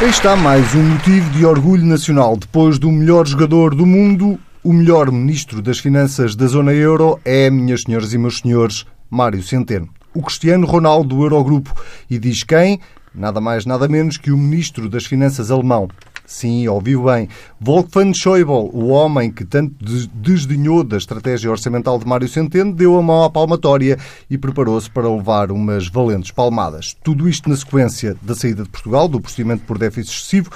Aí está mais um motivo de orgulho nacional. Depois do melhor jogador do mundo, o melhor ministro das Finanças da zona euro é, minhas senhoras e meus senhores, Mário Centeno. O Cristiano Ronaldo do Eurogrupo. E diz quem? Nada mais, nada menos que o ministro das Finanças alemão. Sim, ouviu bem. Wolfgang Schäuble, o homem que tanto desdenhou da estratégia orçamental de Mário Centeno, deu a mão à palmatória e preparou-se para levar umas valentes palmadas. Tudo isto na sequência da saída de Portugal, do procedimento por déficit excessivo,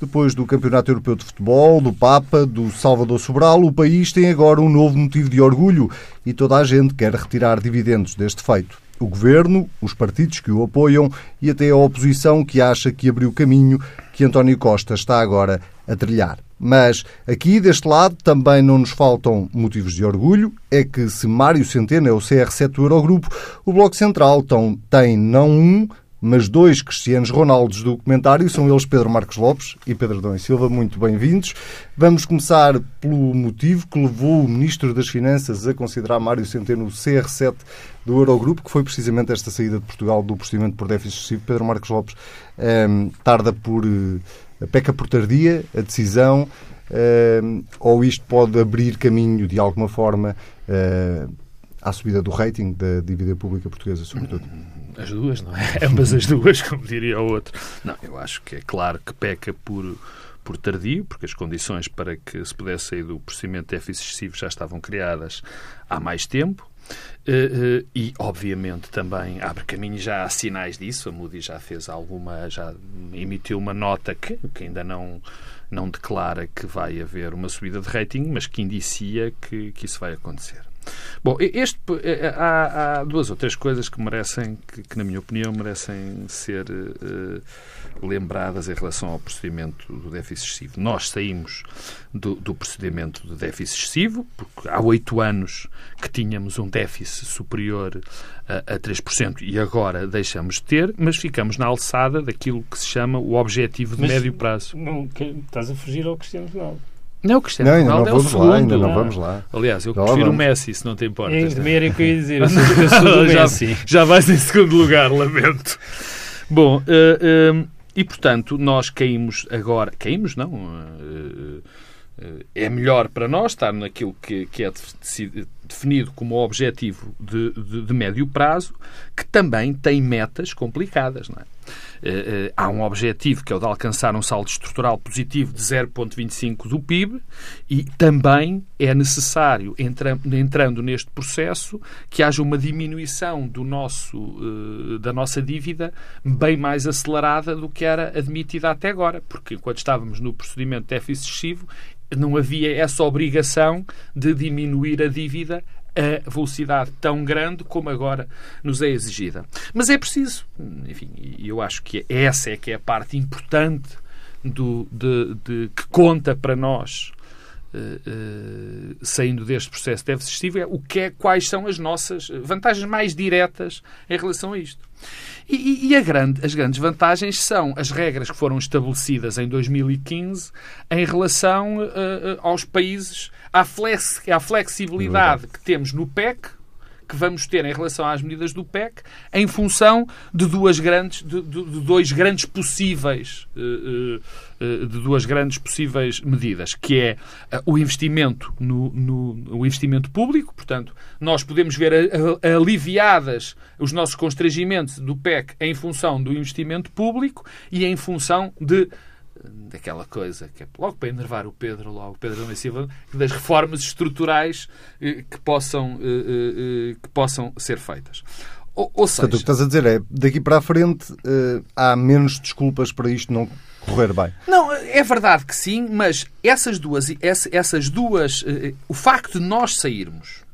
depois do Campeonato Europeu de Futebol, do Papa, do Salvador Sobral, o país tem agora um novo motivo de orgulho e toda a gente quer retirar dividendos deste feito o governo, os partidos que o apoiam e até a oposição que acha que abriu caminho que António Costa está agora a trilhar. Mas aqui, deste lado, também não nos faltam motivos de orgulho. É que se Mário Centeno é o CR7 do Eurogrupo, o Bloco Central tem não um, mas dois Cristianos Ronaldos do documentário. São eles Pedro Marcos Lopes e Pedro Adão e Silva. Muito bem-vindos. Vamos começar pelo motivo que levou o Ministro das Finanças a considerar Mário Centeno o CR7 do Eurogrupo, que foi precisamente esta saída de Portugal do procedimento por déficit excessivo. Pedro Marcos Lopes ehm, tarda por. Uh, peca por tardia a decisão, uh, ou isto pode abrir caminho de alguma forma uh, à subida do rating da dívida pública portuguesa, sobretudo? As duas, não é? Ambas as duas, como diria o outro. Não, eu acho que é claro que peca por por tardio, porque as condições para que se pudesse sair do procedimento de déficit excessivo já estavam criadas há mais tempo. Uh, uh, e, obviamente, também abre caminho, já há sinais disso. A Moody já fez alguma, já emitiu uma nota que, que ainda não, não declara que vai haver uma subida de rating, mas que indicia que, que isso vai acontecer. Bom, este, eh, há, há, duas ou três coisas que merecem, que, que na minha opinião, merecem ser uh, lembradas em relação ao procedimento do déficit excessivo. Nós saímos do, do procedimento do déficit excessivo, porque há oito anos que tínhamos um déficit superior a, a 3% e agora deixamos de ter, mas ficamos na alçada daquilo que se chama o objetivo de mas, médio prazo. Não, estás a fugir ao Cristiano Ronaldo. Não, o Cristiano não, Ronaldo é o segundo. Lá, ainda não vamos lá. Aliás, eu prefiro o Messi, se não te importa. É, também era o que eu ia dizer. Eu sou, eu sou já, já vais em segundo lugar, lamento. Bom, uh, uh, e, portanto, nós caímos agora... Caímos, não. Uh, é melhor para nós estar naquilo que, que é definido como objetivo de, de, de, médio prazo, que também tem metas complicadas. Não é? Uh, há um objetivo que é o de alcançar um saldo estrutural positivo de 0,25 do PIB e também é necessário, entra, entrando neste processo, que haja uma diminuição do nosso, uh, da nossa dívida bem mais acelerada do que era admitida até agora, porque enquanto estávamos no procedimento de déficit excessivo, não havia essa obrigação de diminuir a dívida a velocidade tão grande como agora nos é exigida. Mas é preciso, enfim, e eu acho que essa é que é a parte importante do, de, de que conta para nós Uh, uh, saindo deste processo de déficit excessivo é o que é, quais são as nossas vantagens mais diretas em relação a isto. E, e grande, as grandes vantagens são as regras que foram estabelecidas em 2015 em relação uh, aos países, à, flex, à flexibilidade que temos no PEC, que vamos ter em relação às medidas do PEC em função de duas grandes de, de, de dois grandes possíveis uh, uh, de duas grandes possíveis medidas que é o investimento no, no, o investimento público. Portanto nós podemos ver aliviadas os nossos constrangimentos do PEC em função do investimento público e em função de daquela coisa que é logo para enervar o Pedro, logo Pedro da Silva, das reformas estruturais eh, que possam, eh, eh, que possam ser feitas. Ou, ou seja, Portanto, o que estás a dizer é daqui para a frente há menos desculpas para isto não correr bem. Não, é verdade que sim, mas essas duas, essas duas o facto de nós sairmos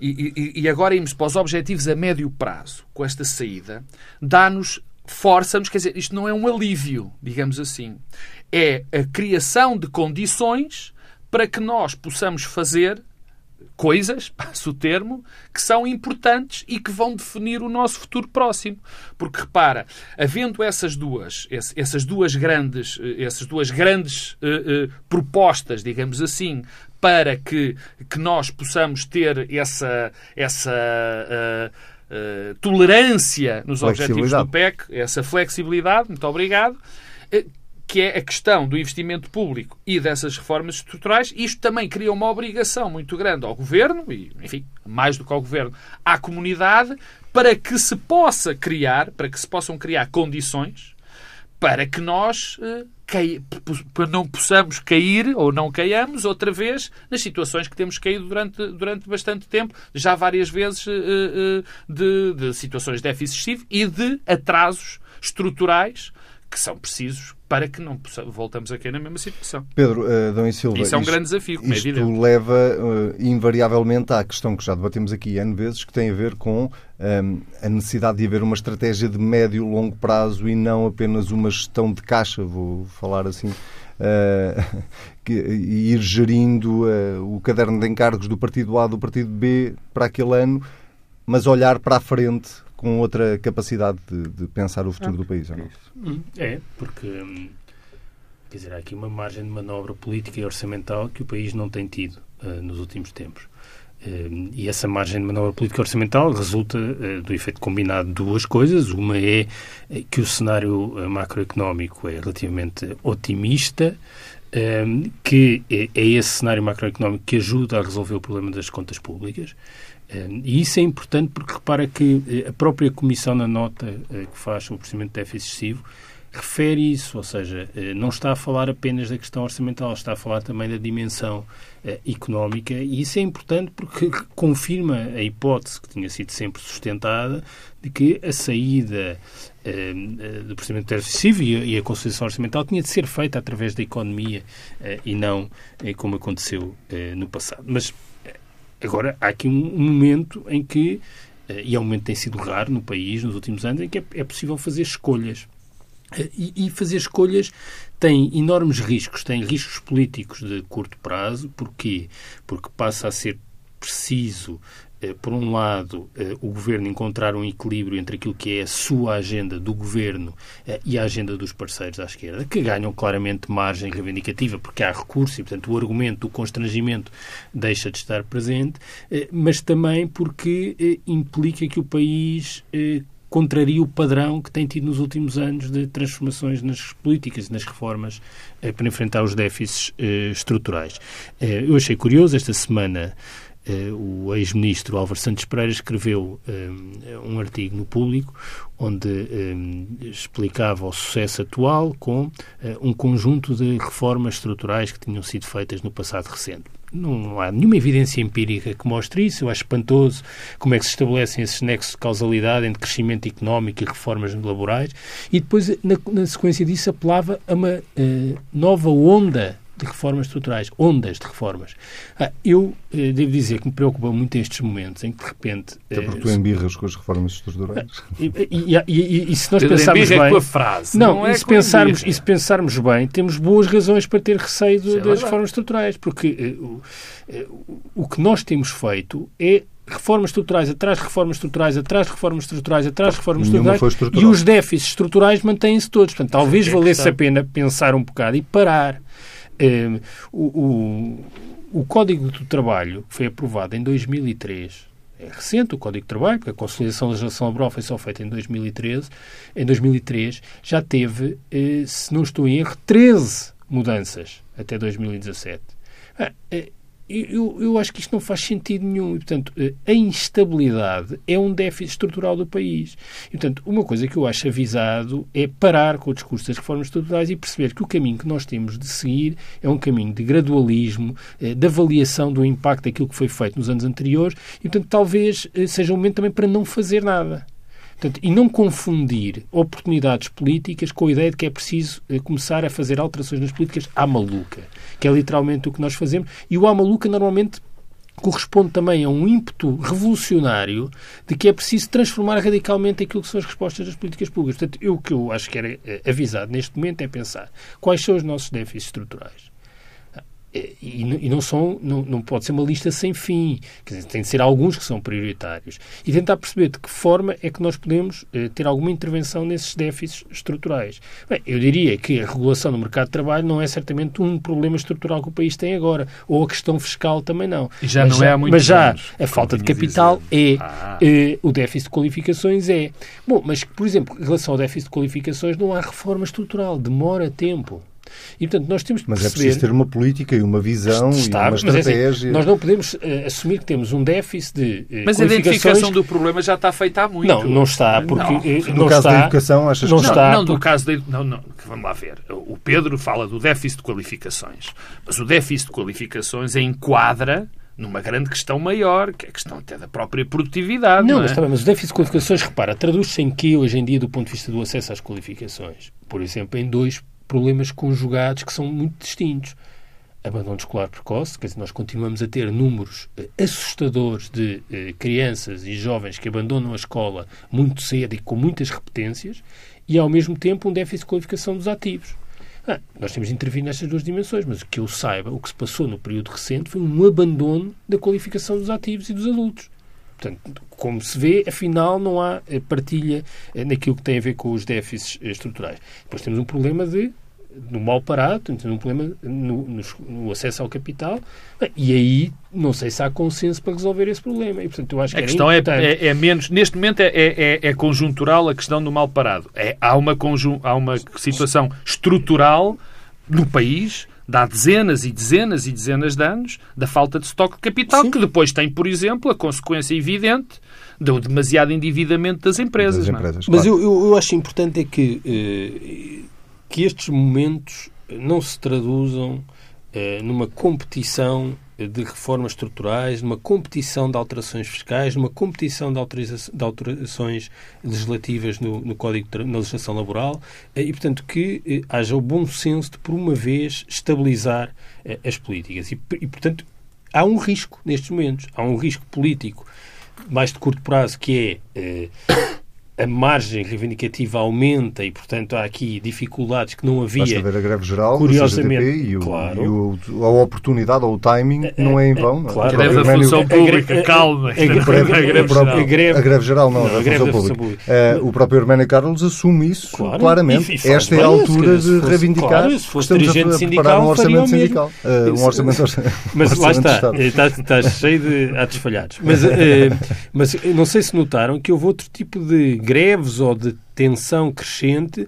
e, e, e agora irmos para os objetivos a médio prazo com esta saída, dá-nos força-nos, quer dizer, isto não é um alívio, digamos assim. É a criação de condições para que nós possamos fazer coisas, passo o termo, que são importantes e que vão definir o nosso futuro próximo. Porque repara, havendo essas duas, essas duas grandes, essas duas grandes uh, uh, propostas, digamos assim, para que, que nós possamos ter essa, essa uh, uh, tolerância nos objetivos do PEC, essa flexibilidade, muito obrigado, uh, que é a questão do investimento público e dessas reformas estruturais. Isto também cria uma obrigação muito grande ao Governo, e, enfim, mais do que ao Governo, à comunidade, para que se possa criar, para que se possam criar condições para que nós cai, não possamos cair ou não caiamos outra vez nas situações que temos caído durante, durante bastante tempo, já várias vezes uh, uh, de, de situações de déficit excessivo e de atrasos estruturais que são precisos para que não voltamos a cair na mesma situação. Pedro, uh, Dom e Silva, isso é um isto, grande desafio, como é isto é leva uh, invariavelmente à questão que já debatemos aqui N vezes, que tem a ver com um, ehm, a necessidade de haver uma estratégia de médio e longo prazo e não apenas uma gestão de caixa, vou falar assim, uh, que, e ir gerindo o caderno de encargos do partido A, do partido B para aquele ano, mas olhar para a frente com outra capacidade de, de pensar o futuro ah, do país, ou não? Hum, é, porque hum, quer dizer, há aqui uma margem de manobra política e orçamental que o país não tem tido uh, nos últimos tempos. Uh, e essa margem de manobra política e orçamental resulta uh, do efeito combinado de duas coisas. Uma é que o cenário macroeconómico é relativamente otimista, que é, é esse cenário macroeconómico que ajuda a resolver o problema das contas públicas. E isso é importante porque repara que eh, a própria Comissão, na nota eh, que faz sobre o procedimento de déficit excessivo, refere isso, ou seja, eh, não está a falar apenas da questão orçamental, está a falar também da dimensão económica e isso é importante porque confirma a hipótese que tinha sido sempre sustentada de que a saída do procedimento excessivo e a consolidação orçamental tinha de ser feita através da economia e não como aconteceu no passado. Mas Agora, há aqui um, momento em que, eh, e é um momento que tem sido raro no país nos últimos anos, em que é, é possível fazer escolhas. Eh, e, e, fazer escolhas tem enormes riscos, tem riscos políticos de curto prazo. Porquê? Porque passa a ser preciso por um lado, eh, o governo encontrar um equilíbrio entre aquilo que é a sua agenda do governo eh, e a agenda dos parceiros à esquerda, que ganham claramente margem reivindicativa, porque há recurso e, portanto, o argumento do constrangimento deixa de estar presente, mas também porque implica que o país contraria o padrão que tem tido nos últimos anos de transformações nas políticas e nas reformas para enfrentar os déficits estruturais. eu achei curioso esta semana eh, o ex-ministro Álvaro Santos Pereira escreveu um, um artigo no Público onde um, explicava o sucesso atual com um conjunto de reformas estruturais que tinham sido feitas no passado recente. Não há nenhuma evidência empírica que mostre isso. Eu acho espantoso como é que se estabelecem esses nexos de causalidade entre crescimento económico e reformas laborais. E depois, na, na sequência disso, apelava a uma uh, nova onda de reformas estruturais, ondas de reformas. Ah, eu eh, devo dizer que me preocupa muito estes momentos em que, de repente... Até porque eh, tu embirras com as reformas estruturais. E, e, e, e se nós pensarmos bem... com a frase. Não, não é e, se pensarmos, e se pensarmos bem, temos boas razões para ter receio é das reformas estruturais, porque eh, o, o que nós temos feito é reformas estruturais atrás de reformas estruturais, atrás de reformas estruturais, atrás de reformas estruturais, e os déficits estruturais mantêm-se todos. Portanto, talvez é valesse a pena pensar um bocado e parar eh, o, o, o Código do Trabalho, que foi aprovado em 2003, é recente o Código de Trabalho, porque a consolidação da legislação laboral foi só feita em 2013, em 2003 já teve, eh, se não estou em erro, 13 mudanças até 2017. Ah, eh, eu, eu acho que isto não faz sentido nenhum. E, portanto, eh, a instabilidade é um déficit estrutural do país. E, portanto, uma coisa que eu acho avisado é parar com o discurso das reformas estruturais e perceber que o caminho que nós temos de seguir é um caminho de gradualismo, eh, de avaliação do impacto daquilo que foi feito nos anos anteriores e, portanto, talvez eh, seja um momento também para não fazer nada. Portanto, e não confundir oportunidades políticas com a ideia de que é preciso eh, começar a fazer alterações nas políticas à maluca, que é literalmente o que nós fazemos. E o à maluca normalmente corresponde também a um ímpeto revolucionário de que é preciso transformar radicalmente aquilo que são as respostas das políticas públicas. Portanto, eu, o que eu acho que era eh, avisado neste momento é pensar quais são os nossos déficits estruturais e, não são, não, não pode ser uma lista sem fim. Quer dizer, tem de ser alguns que são prioritários. E tentar perceber de que forma é que nós podemos eh, ter alguma intervenção nesses déficits estruturais. Bem, eu diria que a regulação do mercado de trabalho não é certamente um problema estrutural que o país tem agora. Ou a questão fiscal também não. E já mas não já, é há muito Mas já anos, a falta de capital é, ah. eh, o déficit de qualificações é. Bom, mas, por exemplo, em relação ao déficit de qualificações não há reforma estrutural. Demora tempo. E, portanto, nós temos que Mas perceber... é preciso ter uma política e uma visão Está, e uma estratégia. É assim, nós não podemos uh, assumir que temos um déficit de uh, Mas a identificação do problema já está feita há muito. Não, não está, porque... Não. Eh, no não caso está, da educação, achas não que está? Não, no caso da... Não, não, vamos lá ver. O Pedro fala do déficit de qualificações. Mas o déficit de qualificações enquadra numa grande questão maior, que é a questão até da própria produtividade. Não, não é? mas, está bem, mas o déficit de qualificações, repara, traduz-se em que hoje em dia, do ponto de vista do acesso às qualificações? Por exemplo, em dois problemas conjugados que são muito distintos. Abandono escolar precoce, quer dizer, nós continuamos a ter números eh, assustadores de eh, crianças e jovens que abandonam a escola muito cedo e com muitas repetências, e ao mesmo tempo um déficit de qualificação dos ativos. Ah, nós temos de intervir nestas duas dimensões, mas o que eu saiba, o que se passou no período recente foi um abandono da qualificação dos ativos e dos adultos. Portanto, como se vê, afinal não há eh, partilha naquilo que tem a ver com os déficits estruturais. Depois temos um problema de no mal parado, temos um problema no, no, no, acesso ao capital, e aí não sei se há consenso para resolver esse problema. E, portanto, eu acho que a questão é, é, é, menos, neste momento é, é, é, conjuntural a questão do mal parado. É, há, uma conjun, há uma situação estrutural no país dá dezenas e dezenas e dezenas de anos da falta de estoque de capital, Sim. que depois tem, por exemplo, a consequência evidente do demasiado endividamento das empresas. Das empresas Mas eu, eu, eu, acho importante é que eh, que estes momentos não se traduzam eh, numa competição de reformas estruturais, numa competição de alterações fiscais, numa competição de, de alterações legislativas no, no Código na legislação laboral eh, e, portanto, que eh, haja o bom senso de, por uma vez, estabilizar eh, as políticas. E, e, portanto, há um risco nestes momentos. Há um risco político mais de curto prazo que é a margem reivindicativa aumenta e, portanto, há aqui dificuldades que não havia. Basta ver a greve geral, curiosamente, e, o, claro. e o, a oportunidade ou o timing é, não é em vão. É, claro. A greve da função pública, calma. A, greve geral, não, a greve da função pública. Uh, o próprio Herménio Carlos assume isso claro. claramente. E, e Esta é a altura de fosse, reivindicar claro, se fosse dirigente sindical, um orçamento sindical. Uh, um orçamento Mas lá está, está, cheio de atos falhados. Mas, mas não sei se notaram que houve outro tipo de greves ou de tensão crescente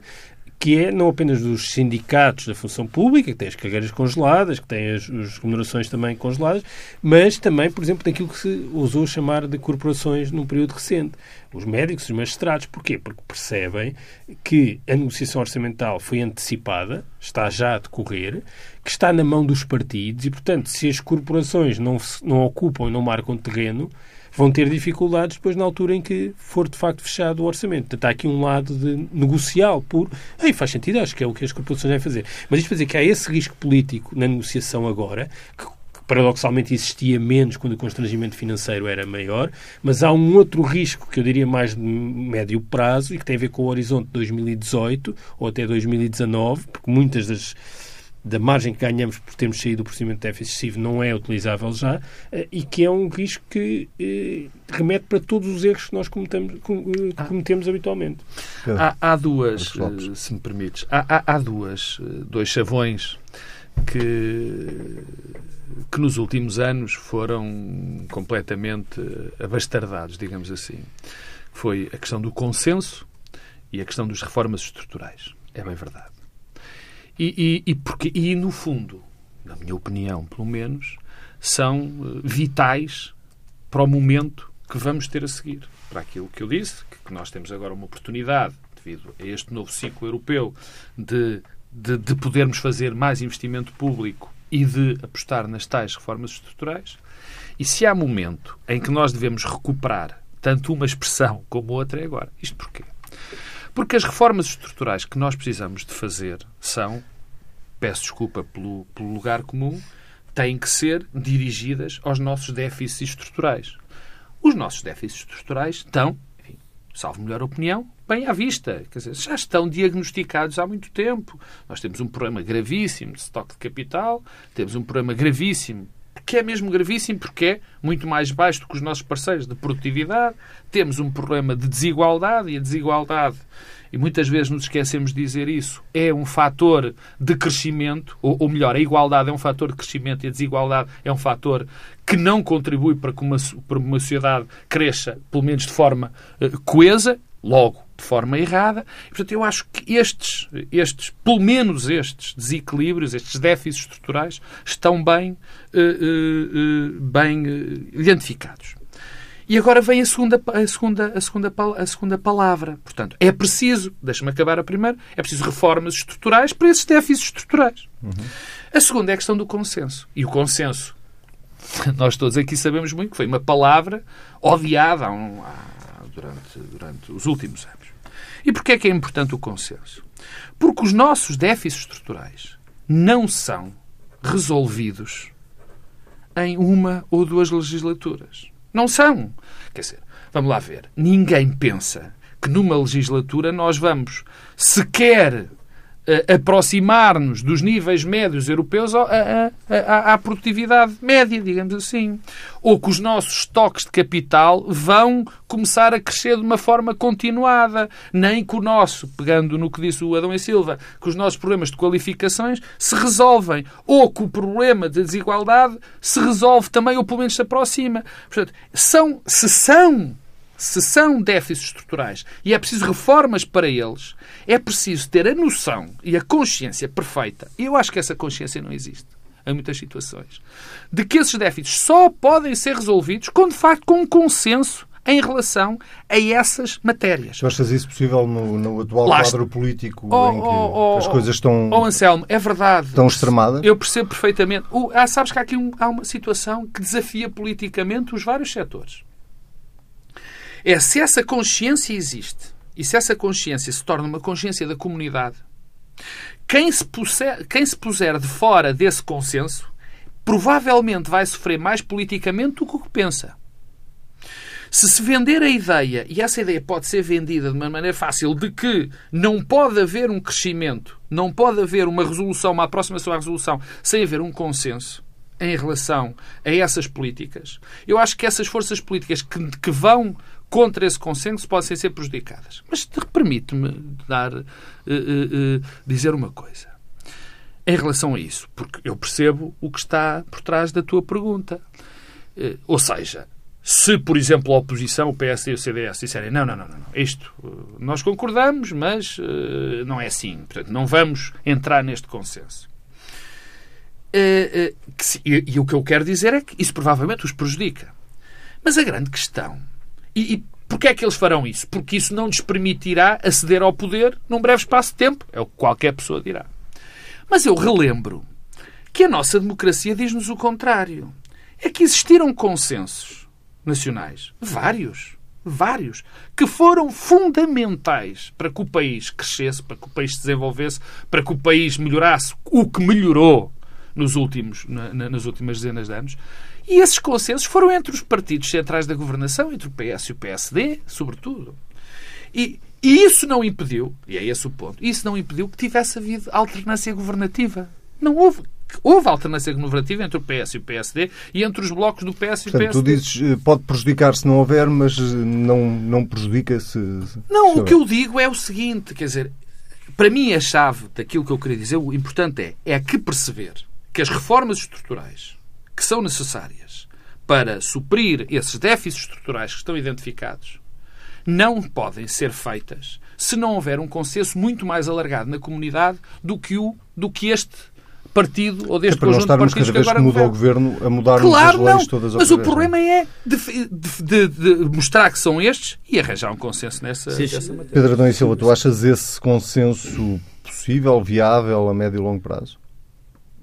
que é não apenas dos sindicatos da função pública, que têm as carreiras congeladas, que têm as, as remunerações também congeladas, mas também, por exemplo, daquilo que se ousou chamar de corporações num período recente. Os médicos, os magistrados. Porquê? Porque percebem que a negociação orçamental foi antecipada, está já a decorrer, que está na mão dos partidos e, portanto, se as corporações não, não ocupam e não marcam terreno, vão ter dificuldades depois na altura em que for de facto fechado o orçamento. Portanto, há aqui um lado de negocial puro. Aí faz sentido, acho que é o que as corporações devem fazer. Mas isto para dizer que há esse risco político na negociação agora, que paradoxalmente existia menos quando o constrangimento financeiro era maior, mas há um outro risco que eu diria mais de médio prazo e que tem a ver com o horizonte de 2018 ou até 2019, porque muitas das da margem que ganhamos por termos saído do procedimento de déficit excessivo não é utilizável já eh, e que é um risco que eh, remete para todos os erros que nós cometemos, eh, cometemos habitualmente. Há, há duas, se me permites, há, há, há, duas, dois chavões que, que nos últimos anos foram completamente abastardados, digamos assim. Foi a questão do consenso e a questão das reformas estruturais. É bem verdade. E, e, e, porque, e, no fundo, na minha opinião, pelo menos, são eh, vitais para o momento que vamos ter a seguir. Para aquilo que eu disse, que nós temos agora uma oportunidade, devido a este novo ciclo europeu, de, de, de podermos fazer mais investimento público e de apostar nas tais reformas estruturais. E se há momento em que nós devemos recuperar tanto uma expressão como outra, é agora. Isto porquê? Porque as reformas estruturais que nós precisamos de fazer são, peço desculpa pelo, pelo lugar comum, têm que ser dirigidas aos nossos déficits estruturais. Os nossos déficits estruturais estão, salvo melhor opinião, bem à vista. Quer dizer, já estão diagnosticados há muito tempo. Nós temos um problema gravíssimo de estoque de capital, temos um problema gravíssimo que é mesmo gravíssimo porque é muito mais baixo do que os nossos parceiros de produtividade. Temos um problema de desigualdade e a desigualdade, e muitas vezes nos esquecemos de dizer isso, é um fator de crescimento, ou, ou melhor, a igualdade é um fator de crescimento e a desigualdade é um fator que não contribui para que uma, para uma sociedade cresça, pelo menos de forma uh, coesa, logo de forma errada. E, portanto, eu acho que estes, estes, pelo menos estes desequilíbrios, estes déficits estruturais, estão bem, uh, uh, bem identificados. E agora vem a segunda, a, segunda, a, segunda, a segunda palavra. Portanto, é preciso, deixa-me acabar a primeira, é preciso reformas estruturais para esses déficits estruturais. Uhum. A segunda é a questão do consenso. E o consenso, nós todos aqui sabemos muito que foi uma palavra odiada há um, há, durante, durante os últimos anos. E porquê é que é importante o consenso? Porque os nossos déficits estruturais não são resolvidos em uma ou duas legislaturas. Não são. Quer dizer, vamos lá ver. Ninguém pensa que numa legislatura nós vamos sequer aproximar-nos dos níveis médios europeus à, à, à, produtividade média, digamos assim. Ou que os nossos estoques de capital vão começar a crescer de uma forma continuada. Nem que o nosso, pegando no que disse o Adão e Silva, que os nossos problemas de qualificações se resolvem. Ou que o problema de desigualdade se resolve também, ou pelo menos se aproxima. Portanto, são, se são se são déficits estruturais e é preciso reformas para eles, é preciso ter a noção e a consciência perfeita, e eu acho que essa consciência não existe em muitas situações, de que esses déficits só podem ser resolvidos com, de facto, com um consenso em relação a essas matérias. Tu achas isso possível no, no atual Lá quadro político oh, em que oh, oh, as coisas estão... Oh, Anselmo, é verdade. Estão extremadas? Eu percebo perfeitamente. O, ah, sabes que há aqui um, há uma situação que desafia politicamente os vários setores é se essa consciência existe e se essa consciência se torna uma consciência da comunidade, quem se, puser, quem se puser de fora desse consenso provavelmente vai sofrer mais politicamente do que o que pensa. Se se vender a ideia, e essa ideia pode ser vendida de uma maneira fácil, de que não pode haver um crescimento, não pode haver uma resolução, uma aproximação à resolução, sem haver um consenso em relação a essas políticas, eu acho que essas forças políticas que, que vão contra esse consenso podem ser prejudicadas. Mas permite-me dar, uh, uh, uh, dizer uma coisa em relação a isso, porque eu percebo o que está por trás da tua pergunta. ou seja, se, por exemplo, a oposição, o PS e o CDS disserem não, não, não, não, isto nós concordamos, mas não é assim. Portanto, não vamos entrar neste consenso. e, e o que eu quero dizer é que isso provavelmente os prejudica. Mas a grande questão e, e porquê é que eles farão isso? Porque isso não lhes permitirá aceder ao poder num breve espaço de tempo. É o que qualquer pessoa dirá. Mas eu relembro que a nossa democracia diz-nos o contrário. É que existiram consensos nacionais, vários, vários, que foram fundamentais para que o país crescesse, para que o país se desenvolvesse, para que o país melhorasse o que melhorou nos últimos, na, nas últimas dezenas de anos, e esses consensos foram entre os partidos centrais da governação, entre o PS e o PSD, sobretudo. E, e isso não impediu, e é esse o ponto, isso não impediu que tivesse havido alternância governativa. Não houve. Houve alternância governativa entre o PS e o PSD e entre os blocos do PS e o Portanto, PSD. Tu dizes eh, pode prejudicar se não houver, mas eh, não, não prejudica se. Não, se o que eu digo é o seguinte: quer dizer, para mim a chave daquilo que eu queria dizer, o importante é, é que perceber que as reformas estruturais que são necessárias para suprir esses déficits estruturais que estão identificados não podem ser feitas se não houver um consenso muito mais alargado na comunidade do que, o, do que este partido ou deste é para conjunto de partidos cada vez que, muda o governo a mudar claro, as leis não. todas Mas o problema é de, de, de, mostrar que são estes e arranjar um consenso nessa, nessa matéria. Pedro Adão e Silva, tu achas esse consenso possível, viável a médio e longo prazo?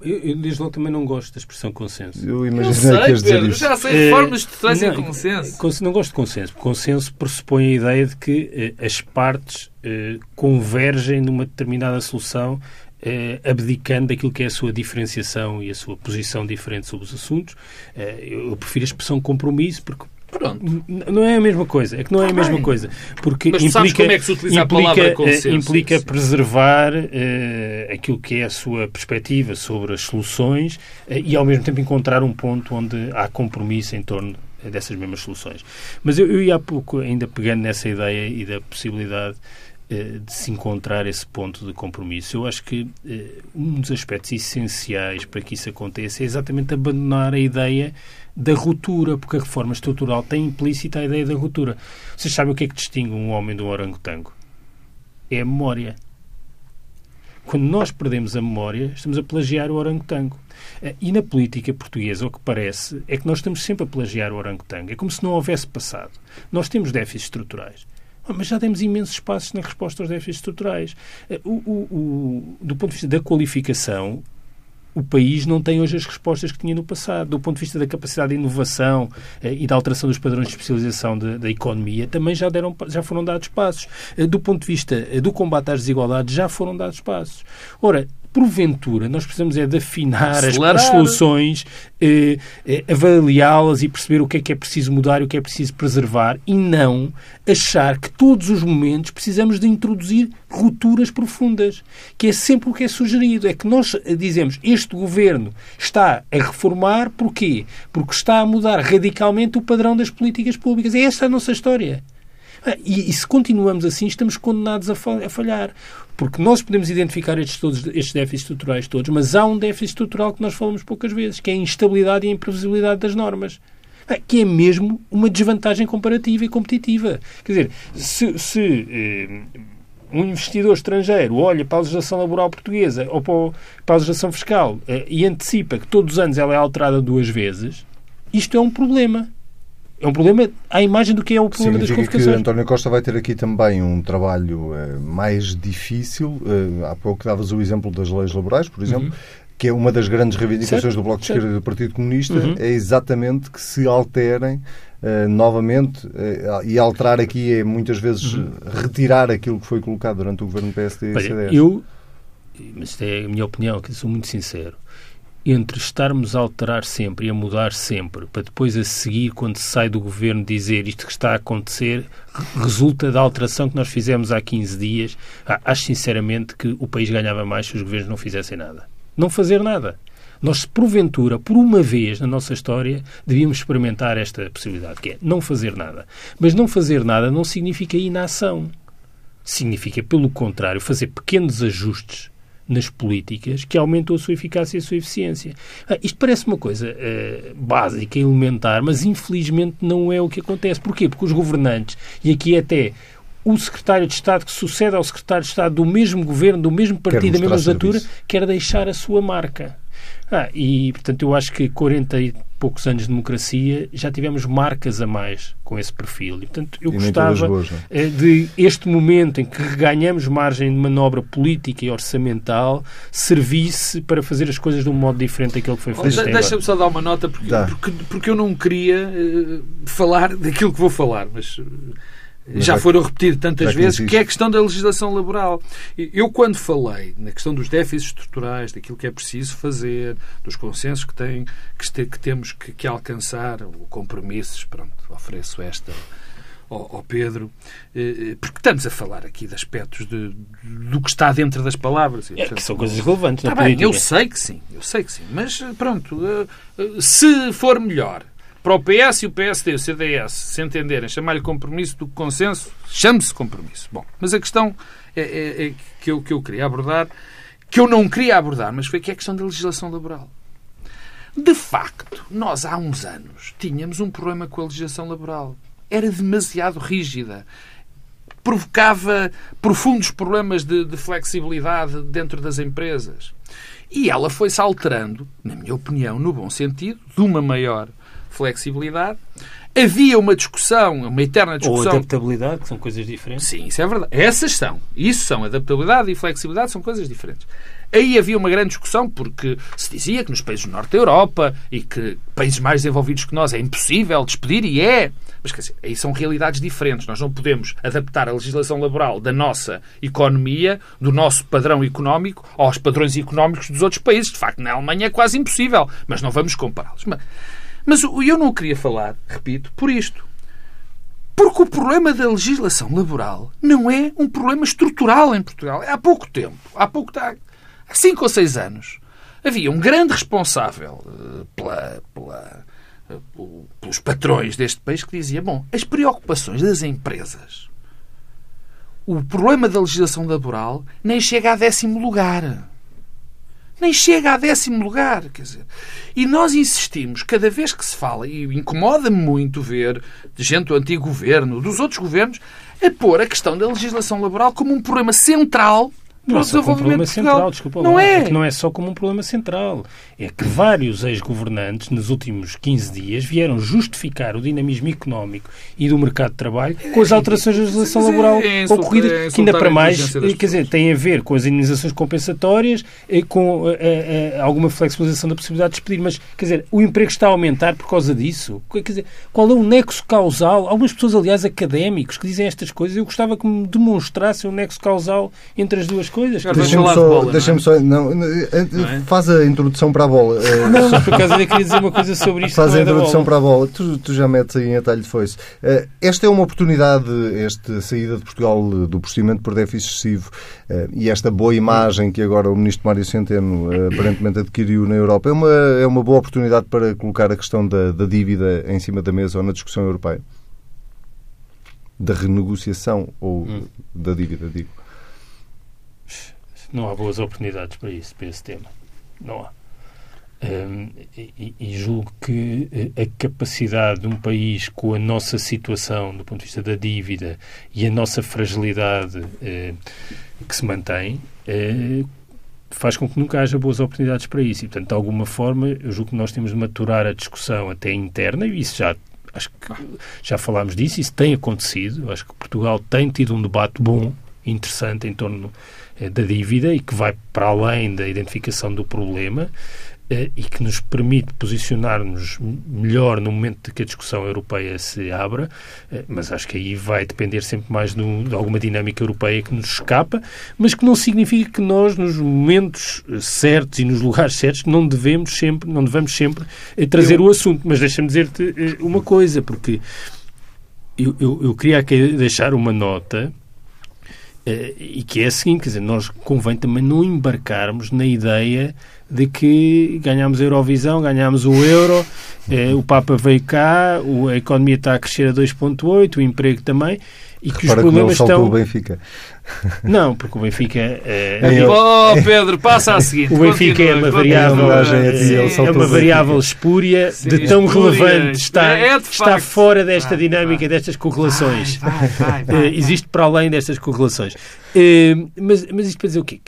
Eu, eu, desde logo também não gosto da expressão consenso. Eu imaginei que Pedro, isso. Já sei formas de trazer não, consenso. Não gosto de consenso. Consenso pressupõe a ideia de que eh, as partes eh, convergem numa determinada solução eh, abdicando daquilo que é a sua diferenciação e a sua posição diferente sobre os assuntos. Eh, eu prefiro a expressão compromisso porque Pronto. Não é a mesma coisa. É que não é a Tá mesma coisa. Porque Mas implica, como é que se utiliza a implica, palavra eh, consenso, implica sim. preservar eh, aquilo que é a sua perspectiva sobre as soluções eh, e, ao mesmo tempo, encontrar um ponto onde há compromisso em torno dessas mesmas soluções. Mas eu, eu ia há pouco, ainda pegando nessa ideia e da possibilidade de se encontrar esse ponto de compromisso. Eu acho que um dos aspectos essenciais para que isso aconteça é exatamente abandonar a ideia da ruptura, porque a reforma estrutural tem implícita a ideia da ruptura. Vocês sabem o que é que distingue um homem de um orangotango? É a memória. Quando nós perdemos a memória, estamos a plagiar o orangotango. Eh, E na política portuguesa, o que parece é que nós estamos sempre a plagiar o orangotango. É como se não houvesse passado. Nós temos déficits estruturais. Ah, Mas já demos imensos passos na resposta aos déficits estruturais. Eh, o- o- o- do ponto de vista da qualificação, o país não tem hoje as respostas que tinha no passado. Do ponto de vista da capacidade de inovação eh, e da alteração dos padrões de especialização de- da economia, também já, deram, já foram dados passos. Eh, Do ponto de vista eh, do combate às desigualdades, já foram dados passos. Ora, porventura, nós precisamos é de afinar as, Acelerar. as soluções, eh, eh, avaliá-las e perceber o que é que é preciso mudar e o que é preciso preservar e não achar que todos os momentos precisamos de introduzir rupturas profundas, que é sempre o que é sugerido. É que nós eh, dizemos este governo está a reformar porquê? Porque está a mudar radicalmente o padrão das políticas públicas. É esta a nossa história. Ah, E, e se continuamos assim, estamos condenados a, fa- a falhar. Porque nós podemos identificar estes, todos, estes déficits estruturais todos, mas há um déficit estrutural que nós falamos poucas vezes, que é a instabilidade e a imprevisibilidade das normas. Ah, Que é mesmo uma desvantagem comparativa e competitiva. Quer dizer, se, se, eh, um investidor estrangeiro olha para a legislação laboral portuguesa ou para, para a legislação fiscal eh, e antecipa que todos os anos ela é alterada duas vezes, isto é um problema. É um problema à imagem do que é o problema das Significa que. António Costa vai ter aqui também um trabalho eh, mais difícil. Eh, há pouco davas o exemplo das leis laborais, por exemplo, que é uma das grandes reivindicações Uhum. Certo, do Bloco de certo. Esquerda e do Partido Comunista, Uhum. é exatamente que se alterem eh, novamente eh, e alterar aqui é muitas vezes retirar aquilo que foi colocado durante o governo PSD e CDS. eu, mas isto é a minha opinião, que sou muito sincero, entre estarmos a alterar sempre e a mudar sempre, para depois a seguir, quando se sai do governo, dizer isto que está a acontecer, re- resulta da alteração que nós fizemos há 15 dias, acho sinceramente que o país ganhava mais se os governos não fizessem nada. Não fazer nada. Nós, porventura, por uma vez na nossa história, devíamos experimentar esta possibilidade, que é não fazer nada. Mas não fazer nada não significa inação. Significa, pelo contrário, fazer pequenos ajustes nas políticas que aumentam a sua eficácia e a sua eficiência. Ah, isto parece uma coisa eh, básica, elementar, mas infelizmente não é o que acontece. Porquê? Porque os governantes, e aqui até o secretário de Estado que sucede ao secretário de Estado do mesmo governo, do mesmo partido, da mesma legislatura, quer deixar a sua marca. Ah, e, portanto, eu acho que 40 e poucos anos de democracia já tivemos marcas a mais com esse perfil. E, portanto, eu E gostava boas, é? eh, de este momento em que reganhamos margem de manobra política e orçamental servisse para fazer as coisas de um modo diferente daquele que foi feito até Deixa-me só dar uma nota, porque, porque, porque eu não queria eh, falar daquilo que vou falar, mas Mas já já- foram repetido tantas vezes, que é a questão da legislação laboral. E Eu, quando falei na questão dos déficits estruturais, daquilo que é preciso fazer, dos consensos que, tem, que, este- que temos que, que alcançar, ou compromissos, pronto, ofereço esta ao, ao Pedro, eh, eh, porque estamos a falar aqui de aspectos de- do que está dentro das palavras. É, portanto, que são coisas relevantes na bem, eu sei que sim, eu sei que sim. Mas eh, pronto, se for melhor para o PS e o PSD o CDS se entenderem chamar-lhe compromisso do consenso, chame-se compromisso. Bom, mas a questão é, é- é que, eu, que eu queria abordar, que eu não queria abordar, mas foi que é a questão da legislação laboral. De facto, nós há uns anos tínhamos um problema com a legislação laboral. Era demasiado rígida provocava profundos problemas de, de flexibilidade dentro das empresas. E ela foi-se alterando, na minha opinião, no bom sentido, de uma maior flexibilidade. Havia uma discussão, uma eterna Ou discussão. adaptabilidade, que são coisas diferentes. Sim, isso é verdade. Essas são. Isso são. Adaptabilidade e flexibilidade são coisas diferentes. Aí havia uma grande discussão porque se dizia que nos países do Norte da Europa e que países mais desenvolvidos que nós é impossível despedir e é. Mas quer dizer, aí são realidades diferentes. Nós não podemos adaptar a legislação laboral da nossa economia, do nosso padrão económico, aos padrões económicos dos outros países. De facto, na Alemanha é quase impossível, mas não vamos compará-los. Mas, Mas eu não queria falar, repito, por isto. Porque o problema da legislação laboral não é um problema estrutural em Portugal. Há pouco tempo, há pouco há cinco ou seis anos, havia um grande responsável eh, pela, pela, eh, pelos patrões deste país que dizia: bom, as preocupações das empresas, o problema da legislação laboral nem chega a décimo lugar nem chega a décimo lugar. Quer dizer, e nós insistimos, cada vez que se fala, e incomoda-me muito ver de gente do antigo governo, dos outros governos, a pôr a questão da legislação laboral como um problema central não é só como um problema central, desculpa não lá. É. é que não é só como um problema central. É que vários ex-governantes, nos últimos 15 dias, vieram justificar o dinamismo económico e do mercado de trabalho com as alterações da legislação laboral é, ocorridas, é que ainda para mais, quer dizer, tem a ver com as indenizações compensatórias, eh, com eh, eh, alguma flexibilização da possibilidade de despedir, mas, quer dizer, o emprego está a aumentar por causa disso? Quer dizer, qual é o nexo causal? Algumas pessoas, aliás, académicos, que dizem estas coisas, eu gostava que me demonstrassem o nexo causal entre as duas coisas. Deixa-me só, bola, deixa só não, não é? faz a introdução para a bola. Não, mas por acaso eu queria dizer uma coisa sobre isto. Faz a introdução para a bola. Tu, tu já metes aí em atalho de foice. Eh, esta é uma oportunidade, esta saída de Portugal do procedimento por déficit excessivo eh, e esta boa imagem que agora o ministro Mário Centeno eh, aparentemente adquiriu na Europa, é uma, é uma boa oportunidade para colocar a questão da, da dívida em cima da mesa ou na discussão europeia? Da renegociação ou hum. da dívida, digo não há boas oportunidades para isso, para esse tema. Não há. Um, e, e, julgo que eh, a capacidade de um país com a nossa situação do ponto de vista da dívida e a nossa fragilidade uh, que se mantém uh, faz com que nunca haja boas oportunidades para isso. E, portanto, de alguma forma, eu julgo que nós temos de maturar a discussão até interna, e isso já acho que já falámos disso, isso tem acontecido. Acho que Portugal tem tido um debate bom, interessante em torno da dívida e que vai para além da identificação do problema eh, e que nos permite posicionar-nos melhor no momento de que a discussão europeia se abra, eh, mas acho que aí vai depender sempre mais de alguma dinâmica europeia que nos escapa, mas que não significa que nós, nos momentos certos e nos lugares certos, não devemos sempre, não devemos sempre trazer eu... o assunto. Mas deixa-me dizer-te uma coisa, porque eu, eu, eu queria aqui deixar uma nota e que é a seguinte, quer dizer, nós convém também não embarcarmos na ideia de que ganhamos a Eurovisão, ganhamos o euro, uh, o Papa veio cá, a economia está a crescer a 2,8, o emprego também, e que Repara os problemas que estão. o Benfica. Não, porque o Benfica. É, é... Oh, Pedro, passa a seguinte. O Benfica é uma variável, é, é uma variável espúria Sim, de tão espúria. relevante. Está, é, está fora desta vai, dinâmica, vai. destas correlações. Vai, existe para além destas correlações. Mas, mas isto para dizer o quê?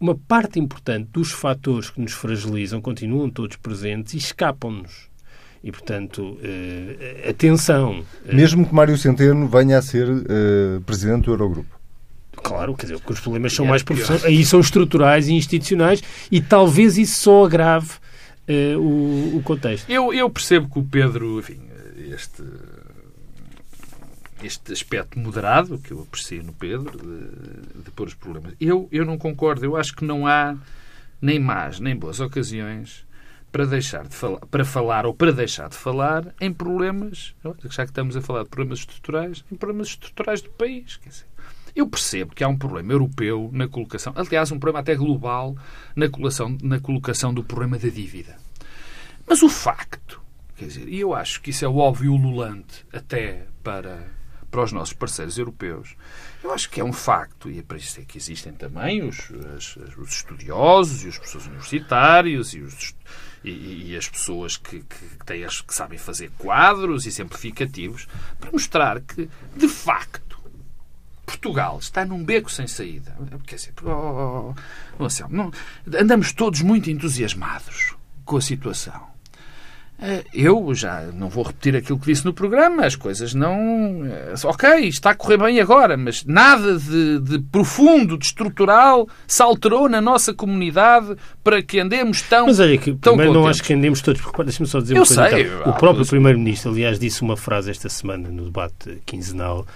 Uma parte importante dos fatores que nos fragilizam continuam todos presentes e escapam-nos. E, portanto, uh, atenção. Mesmo que Mário Centeno venha a ser uh, presidente do Eurogrupo. Claro, quer dizer, porque os problemas são é mais profissionais, aí são estruturais e institucionais e talvez isso só agrave uh, o, o, contexto. Eu, eu percebo que o Pedro, enfim, este, este aspecto moderado que eu aprecio no Pedro, de, de pôr os problemas. Eu, eu não concordo, eu acho que não há nem más nem boas ocasiões para deixar de falar, para falar ou para deixar de falar em problemas, já que estamos a falar de problemas estruturais, em problemas estruturais do país. Quer dizer, eu percebo que há um problema europeu na colocação, aliás, um problema até global na colocação, na colocação do problema da dívida. Mas o facto, quer dizer, e eu acho que isso é o óbvio ululante até para, para os nossos parceiros europeus, eu acho que é um facto, e é para isso é que existem também os, os, os estudiosos e os professores universitários e os e, e as pessoas que, que, têm, que sabem fazer quadros e simplificativos para mostrar que, de facto, Portugal está num beco sem saída. Quer dizer, oh, oh, oh, não, andamos todos muito entusiasmados com a situação. Eh, eu já não vou repetir aquilo que disse no programa, as coisas não. Eh, ok, está a correr bem agora, mas nada de, de, profundo, de estrutural se alterou na nossa comunidade para que andemos tão. Mas olha, que tão primeiro não acho que andemos todos. Deixa-me só dizer eu uma coisa. Sei, então. O próprio Primeiro-Ministro, aliás, disse uma frase esta semana no debate quinzenal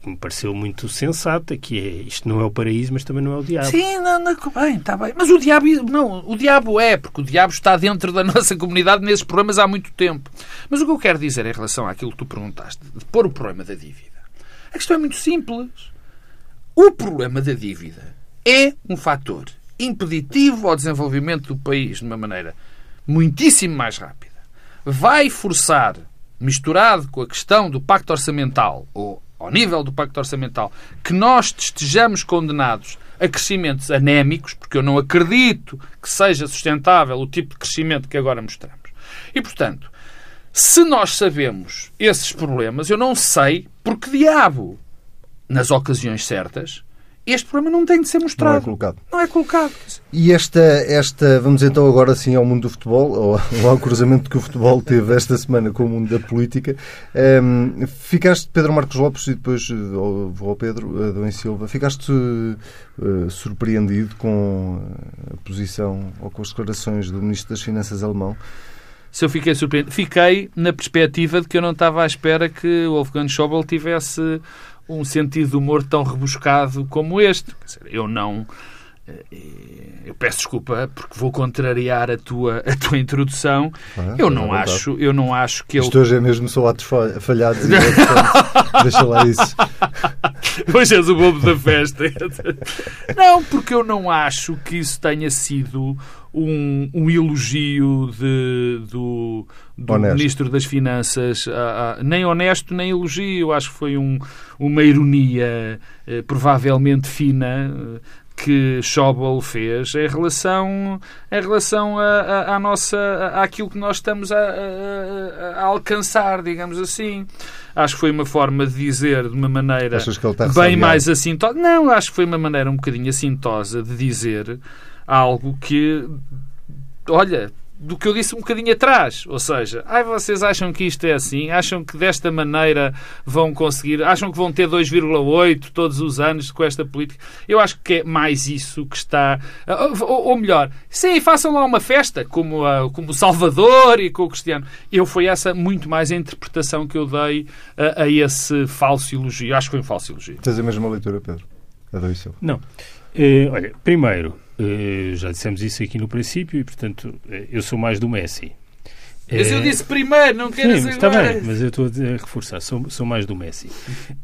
que me pareceu muito sensata, que é isto não é o paraíso, mas também não é o diabo. Sim, não, não, bem, está bem. Mas o diabo, não, o diabo é, porque o diabo está dentro da nossa comunidade nesses problemas há muito tempo. Mas o que eu quero dizer em relação àquilo que tu perguntaste, de pôr o problema da dívida, a questão é muito simples. O problema da dívida é um fator impeditivo ao desenvolvimento do país de uma maneira muitíssimo mais rápida. Vai forçar, misturado com a questão do pacto orçamental, ou ao nível do pacto orçamental, que nós estejamos condenados a crescimentos anémicos, porque eu não acredito que seja sustentável o tipo de crescimento que agora mostramos. E, portanto, se nós sabemos esses problemas, eu não sei por que diabo, nas ocasiões certas, este problema não tem de ser mostrado. Não é colocado. Não é colocado. E esta, esta vamos então agora sim ao mundo do futebol, ou ao cruzamento que o futebol teve esta semana com o mundo da política. Um, ficaste, Pedro Marcos Lopes, e depois vou ao Pedro Adão Silva, ficaste uh, surpreendido com a posição ou com as declarações do Ministro das Finanças alemão? Se eu fiquei surpreendido, fiquei na perspectiva de que eu não estava à espera que o Wolfgang Schäuble tivesse um sentido de humor tão rebuscado como este. eu não. Eh, eu peço desculpa porque vou contrariar a tua, a tua introdução. Ah, eu, não é acho, eu não acho que ele. Isto hoje é mesmo só atos falhados e portanto, deixa lá isso. Hoje és o bobo da festa. Não, porque eu não acho que isso tenha sido um, um elogio de, do, do Ministro das Finanças, nem honesto nem elogio. Acho que foi um, uma ironia eh, provavelmente fina eh, que Schauble fez em relação, em relação a, a, a nossa, a, àquilo que nós estamos a, a, alcançar, digamos assim. Acho que foi uma forma de dizer de uma maneira bem mais assintosa. Não, acho que foi uma maneira um bocadinho assintosa de dizer algo que, olha, do que eu disse um bocadinho atrás. Ou seja, ai, vocês acham que isto é assim? Acham que desta maneira vão conseguir? Acham que vão ter 2,8 todos os anos com esta política? Eu acho que é mais isso que está. Ou, ou melhor, sim, façam lá uma festa, como, a, como o Salvador e com o Cristiano. Eu foi essa muito mais a interpretação que eu dei a, a esse falso elogio. Acho que foi um falso elogio. Tens a mesma leitura, Pedro? Não. Uh, olha, primeiro, uh, já dissemos isso aqui no princípio e, portanto, uh, eu sou mais do Messi. Mas eu disse primeiro, não quero dizer Está bem, mas eu estou a reforçar, sou, sou mais do Messi.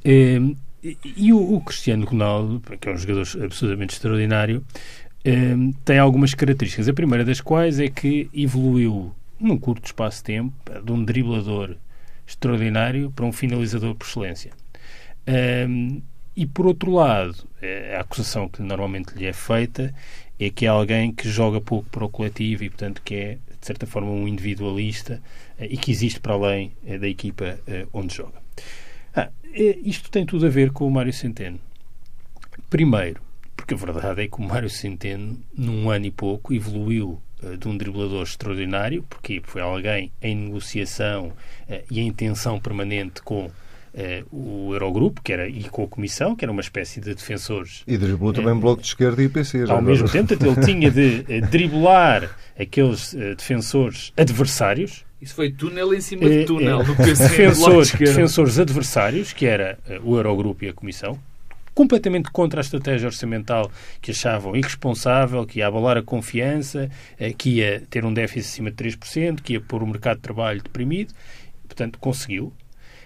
e, e o, o, Cristiano Ronaldo, que é um jogador absolutamente extraordinário, tem algumas características. A primeira das quais é que evoluiu num curto espaço de tempo de um driblador extraordinário para um finalizador por excelência. E, por outro lado, eh, a acusação que normalmente lhe é feita é que é alguém que joga pouco para o coletivo e, portanto, que é, de certa forma, um individualista eh, e que existe para além eh, da equipa onde joga. Ah, isto tem tudo a ver com o Mário Centeno. Primeiro, porque a verdade é que o Mário Centeno, num ano e pouco, evoluiu de um driblador extraordinário, porque foi alguém em negociação e em tensão permanente com eh, o Eurogrupo, que era, e com a Comissão, que era uma espécie de defensores. E driblou também eh, Bloco de Esquerda e PC. Ao mesmo tempo, ele tinha de eh, driblar aqueles defensores adversários. Isso foi túnel em cima de túnel. É, defensores, defensores adversários, que era o Eurogrupo e a Comissão, completamente contra a estratégia orçamental que achavam irresponsável, que ia abalar a confiança, que ia ter um déficit acima de 3%, que ia pôr o mercado de trabalho deprimido. Portanto, conseguiu.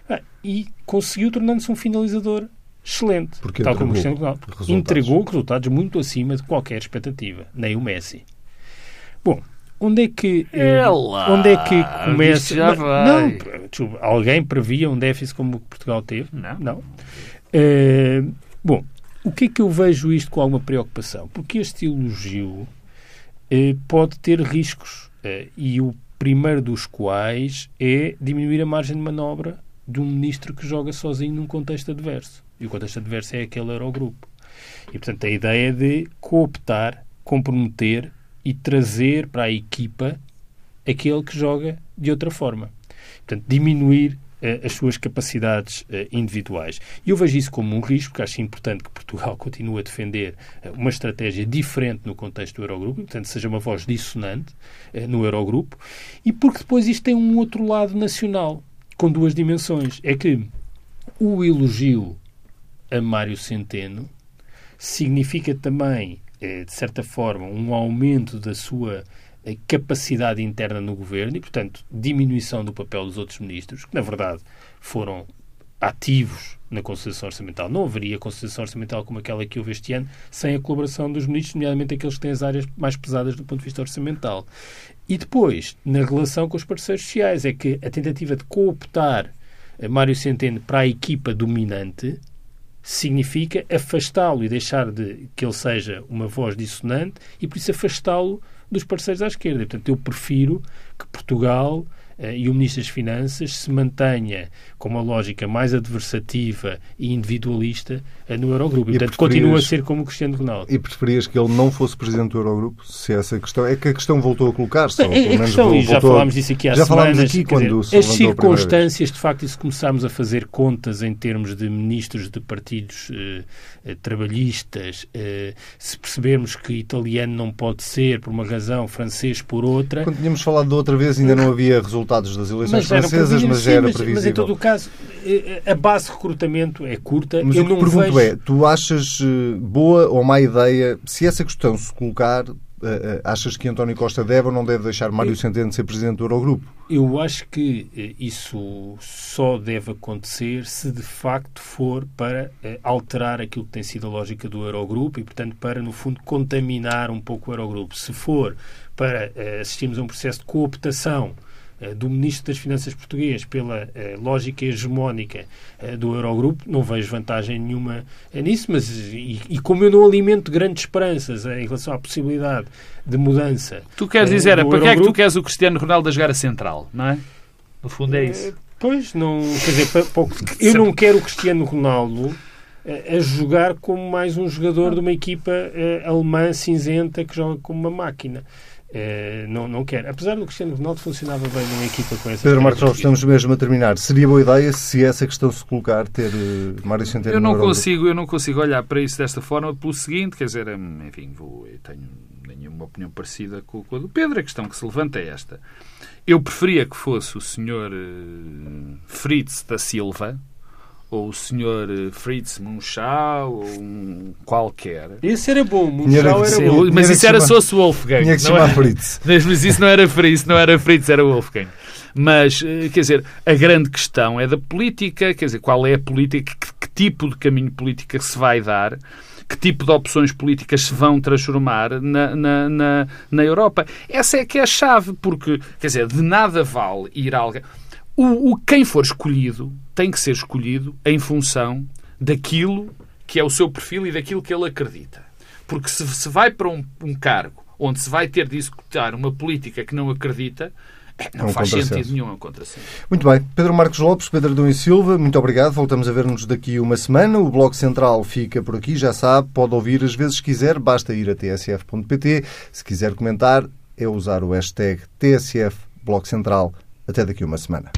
Ah, e conseguiu tornando-se um finalizador excelente. Porque tal como Cristiano Ronaldo. Resultados. Entregou resultados muito acima de qualquer expectativa. Nem o Messi. Bom, onde é que é lá, onde é que começa já vai. não alguém previa um déficit como Portugal teve não, não. Uh, bom o que é que eu vejo isto com alguma preocupação porque este elogio uh, pode ter riscos uh, e o primeiro dos quais é diminuir a margem de manobra de um ministro que joga sozinho num contexto adverso. E o contexto adverso é aquele Eurogrupo. E, portanto, a ideia é de cooptar, comprometer e trazer para a equipa aquele que joga de outra forma. Portanto, diminuir uh, as suas capacidades uh, individuais. E eu vejo isso como um risco, porque acho importante que Portugal continue a defender uh, uma estratégia diferente no contexto do Eurogrupo, portanto, seja uma voz dissonante no Eurogrupo, e porque depois isto tem um outro lado nacional com duas dimensões. É que o elogio a Mário Centeno, significa também, eh, de certa forma, um aumento da sua eh, capacidade interna no governo e, portanto, diminuição do papel dos outros ministros, que, na verdade, foram ativos na Constituição Orçamental. Não haveria Constituição Orçamental como aquela que houve este ano sem a colaboração dos ministros, nomeadamente aqueles que têm as áreas mais pesadas do ponto de vista orçamental. E depois, na relação com os parceiros sociais, é que a tentativa de cooptar Mário Centeno para a equipa dominante significa afastá-lo e deixar de que ele seja uma voz dissonante e por isso afastá-lo dos parceiros à esquerda. Portanto, eu prefiro que Portugal e o Ministro das Finanças se mantenha com uma lógica mais adversativa e individualista eh, no Eurogrupo. E, portanto, continua a ser como o Cristiano Ronaldo. E preferias que ele não fosse Presidente do Eurogrupo? Se essa questão... É que a questão voltou a colocar-se. É, a questão, e já falámos disso aqui há já semanas. falámos aqui quando dizer, As circunstâncias, de facto, e se começarmos a fazer contas em termos de ministros de partidos eh, eh, trabalhistas, eh, se percebermos que italiano não pode ser por uma razão, francês por outra... Quando tínhamos falado de outra vez ainda não havia resultados resultados das eleições mas francesas, mas era previsível. Mas, em todo o caso, eh, a base de recrutamento é curta. Mas eu o que não pergunto vejo... é, tu achas eh, boa ou má ideia, se essa questão se colocar, eh, achas que António Costa deve ou não deve deixar Mário Centeno ser Presidente do Eurogrupo? Eu acho que isso só deve acontecer se de facto for para alterar aquilo que tem sido a lógica do Eurogrupo e, portanto, para, no fundo, contaminar um pouco o Eurogrupo. Se for para assistirmos a um processo de cooptação do Ministro das Finanças português pela eh, lógica hegemónica eh, do Eurogrupo, não vejo vantagem nenhuma nisso, mas e, e, como eu não alimento grandes esperanças em relação à possibilidade de mudança. Tu queres dizer, para que é que tu queres o Cristiano Ronaldo a jogar a central, não é? No fundo é isso. Pois, não, quer dizer, para, para, eu não quero o Cristiano Ronaldo a jogar como mais um jogador de uma equipa alemã cinzenta que joga como uma máquina. É, não, não quer. Apesar do Cristiano Ronaldo funcionava bem numa equipa com essa. Pedro Marcos estamos mesmo a terminar. Seria boa ideia se essa questão se colocar ter uh, Mário Centeno eu não consigo Eu não consigo olhar para isso desta forma pelo seguinte, quer dizer, hum, enfim, vou, eu tenho nenhuma opinião parecida com, com a do Pedro. A questão que se levanta é esta. Eu preferia que fosse o senhor uh, Fritz da Silva, ou o senhor eh, Fritz Munchau, ou um qualquer. Esse era bom, Munchau era bom. Mas isso era só se Wolfgang. Tinha que se chamar Fritz. Mas isso não era Fritz, não era Fritz, era Wolfgang. Mas, eh, quer dizer, a grande questão é da política, quer dizer, qual é a política, que, que tipo de caminho política se vai dar, que tipo de opções políticas se vão transformar na, na, na, na Europa. Essa é que é a chave, porque, quer dizer, de nada vale ir a alguém o, o, quem for escolhido tem que ser escolhido em função daquilo que é o seu perfil e daquilo que ele acredita. Porque se se vai para um, um cargo onde se vai ter de executar uma política que não acredita, é, não é um faz sentido nenhum, é um contrassenso. Muito bem. Pedro Marcos Lopes, Pedro Dom e Silva, muito obrigado. Voltamos a ver-nos daqui uma semana. O Bloco Central fica por aqui, já sabe, pode ouvir as vezes quiser, basta ir a tsf.pt. Se quiser comentar, é usar o hashtag TSF Bloco Central. Até daqui uma semana.